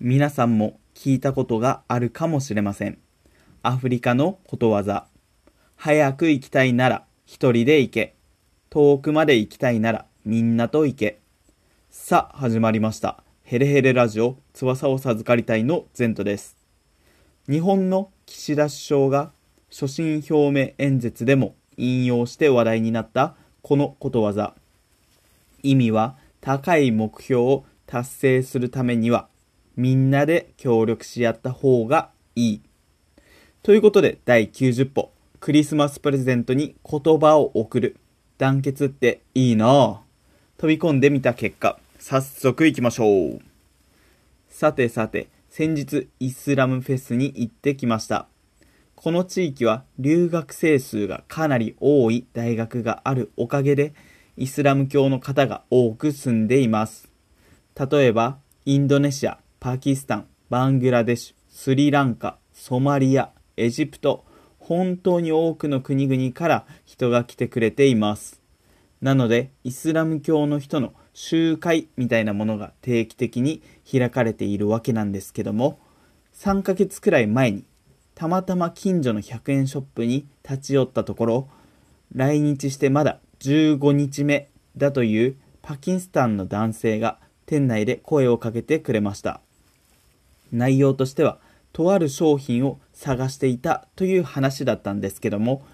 皆さんも聞いたことがあるかもしれません。アフリカのことわざ。早く行きたいなら一人で行け。遠くまで行きたいならみんなと行け。さあ、始まりました。ヘレヘレラジオ、翼を授かりたいのゼントです。日本の岸田首相が所信表明演説でも引用して話題になったこのことわざ。意味は高い目標を達成するためにはみんなで協力し合った方がいい。ということで第90歩。クリスマスプレゼントに言葉を送る。団結っていいなぁ。飛び込んでみた結果、早速行きましょう。さてさて、先日イスラムフェスに行ってきました。この地域は留学生数がかなり多い大学があるおかげで、イスラム教の方が多く住んでいます。例えば、インドネシア、パキスタン、バングラデシュ、スリランカ、ソマリア、エジプト、本当に多くの国々から人が来てくれています。なので、イスラム教の人の集会みたいなものが定期的に開かれているわけなんですけども、3ヶ月くらい前に、たまたま近所の100円ショップに立ち寄ったところ、来日してまだ15日目だというパキスタンの男性が店内で声をかけてくれました。内容としては、とある商品を探していたという話だったんですけども、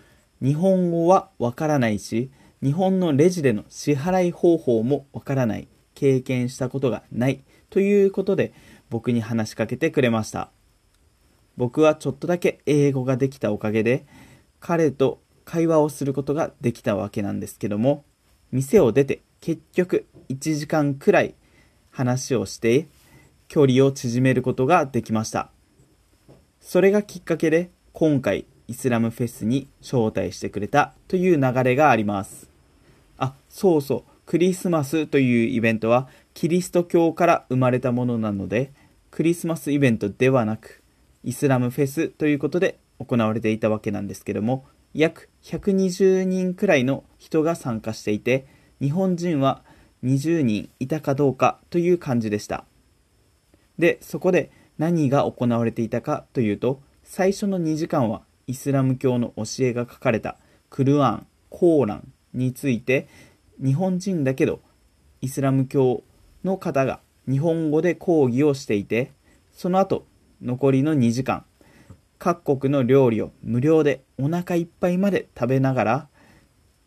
日本語はわからないし、日本のレジでの支払い方法もわからない、経験したことがないということで僕に話しかけてくれました。僕はちょっとだけ英語ができたおかげで、彼と会話をすることができたわけなんですけども、店を出て結局1時間くらい話をして距離を縮めることができました。それがきっかけで今回イスラムフェスに招待してくれたという流れがあります。あ、そうそう、クリスマスというイベントはキリスト教から生まれたものなので、クリスマスイベントではなく、イスラムフェスということで行われていたわけなんですけども、約120人くらいの人が参加していて、日本人は20人いたかどうかという感じでした。で、そこで何が行われていたかというと、最初の2時間はイスラム教の教えが書かれたクルアン、コーランについて、日本人だけどイスラム教の方が日本語で講義をしていて、その後、残りの2時間、各国の料理を無料でお腹いっぱいまで食べながら、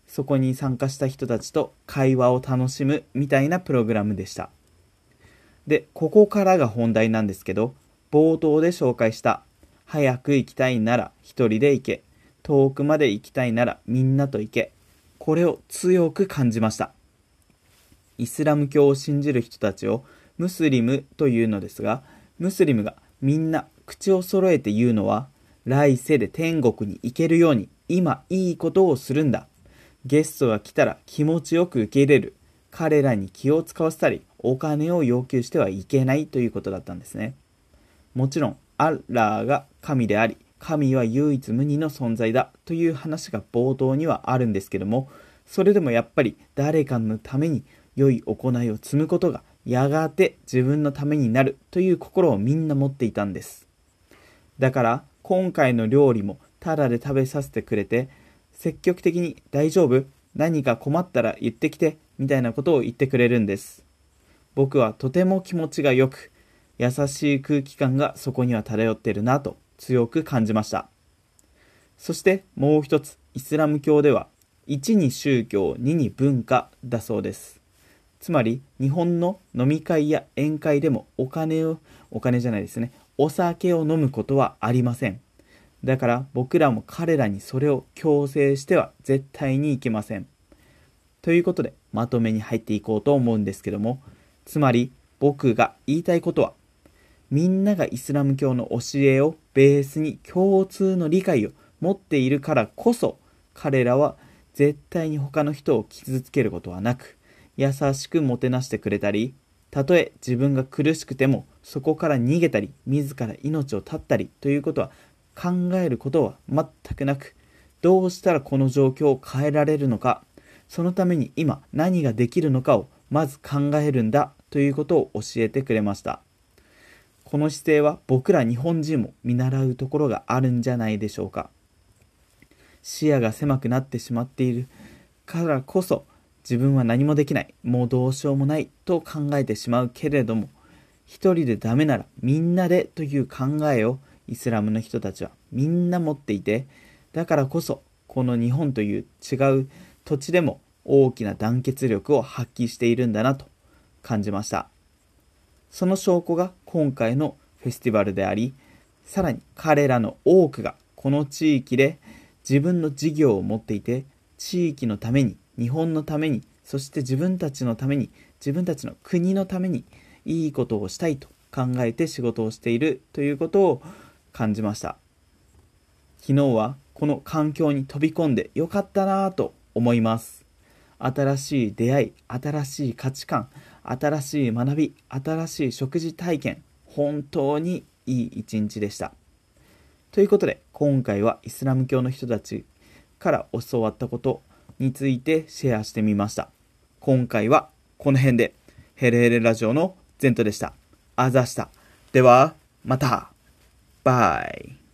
そこに参加した人たちと会話を楽しむみたいなプログラムでした。で、ここからが本題なんですけど、冒頭で紹介した、早く行きたいなら一人で行け、遠くまで行きたいならみんなと行け、これを強く感じました。イスラム教を信じる人たちをムスリムというのですが、ムスリムがみんな口を揃えて言うのは、来世で天国に行けるように今いいことをするんだ。ゲストが来たら気持ちよく受け入れる。彼らに気を使わせたり、お金を要求してはいけないということだったんですね。もちろん、アッラーが神であり、神は唯一無二の存在だという話が冒頭にはあるんですけども、それでもやっぱり誰かのために良い行いを積むことがやがて自分のためになるという心をみんな持っていたんです。だから今回の料理もタダで食べさせてくれて、積極的に大丈夫？何か困ったら言ってきてみたいなことを言ってくれるんです。僕はとても気持ちが良く、優しい空気感がそこには漂っているなと強く感じました。そしてもう一つ、イスラム教では、1に宗教、2に文化だそうです。つまり、日本の飲み会や宴会でもお金を、お金じゃないですね、お酒を飲むことはありません。だから僕らも彼らにそれを強制しては絶対にいけません。ということで、まとめに入っていこうと思うんですけども、つまり僕が言いたいことは、みんながイスラム教の教えをベースに共通の理解を持っているからこそ、彼らは絶対に他の人を傷つけることはなく、優しくもてなしてくれたり、たとえ自分が苦しくてもそこから逃げたり、自ら命を絶ったりということは考えることは全くなく、どうしたらこの状況を変えられるのか、そのために今何ができるのかをまず考えるんだということを教えてくれました。この姿勢は僕ら日本人も見習うところがあるんじゃないでしょうか。視野が狭くなってしまっているからこそ自分は何もできない、もうどうしようもないと考えてしまうけれども、一人でダメならみんなでという考えをイスラムの人たちはみんな持っていて、だからこそこの日本という違う土地でも大きな団結力を発揮しているんだなと感じました。その証拠が今回のフェスティバルであり、さらに彼らの多くがこの地域で自分の事業を持っていて、地域のために、日本のために、そして自分たちのために、自分たちの国のためにいいことをしたいと考えて仕事をしているということを感じました。昨日はこの環境に飛び込んでよかったなぁと思います。新しい出会い、新しい価値観、新しい学び、新しい食事体験、本当にいい一日でした。ということで、今回はイスラム教の人たちから教わったことについてシェアしてみました。今回はこの辺で、ヘレヘレラジオのゼントでした。あざした。では、また。バイ。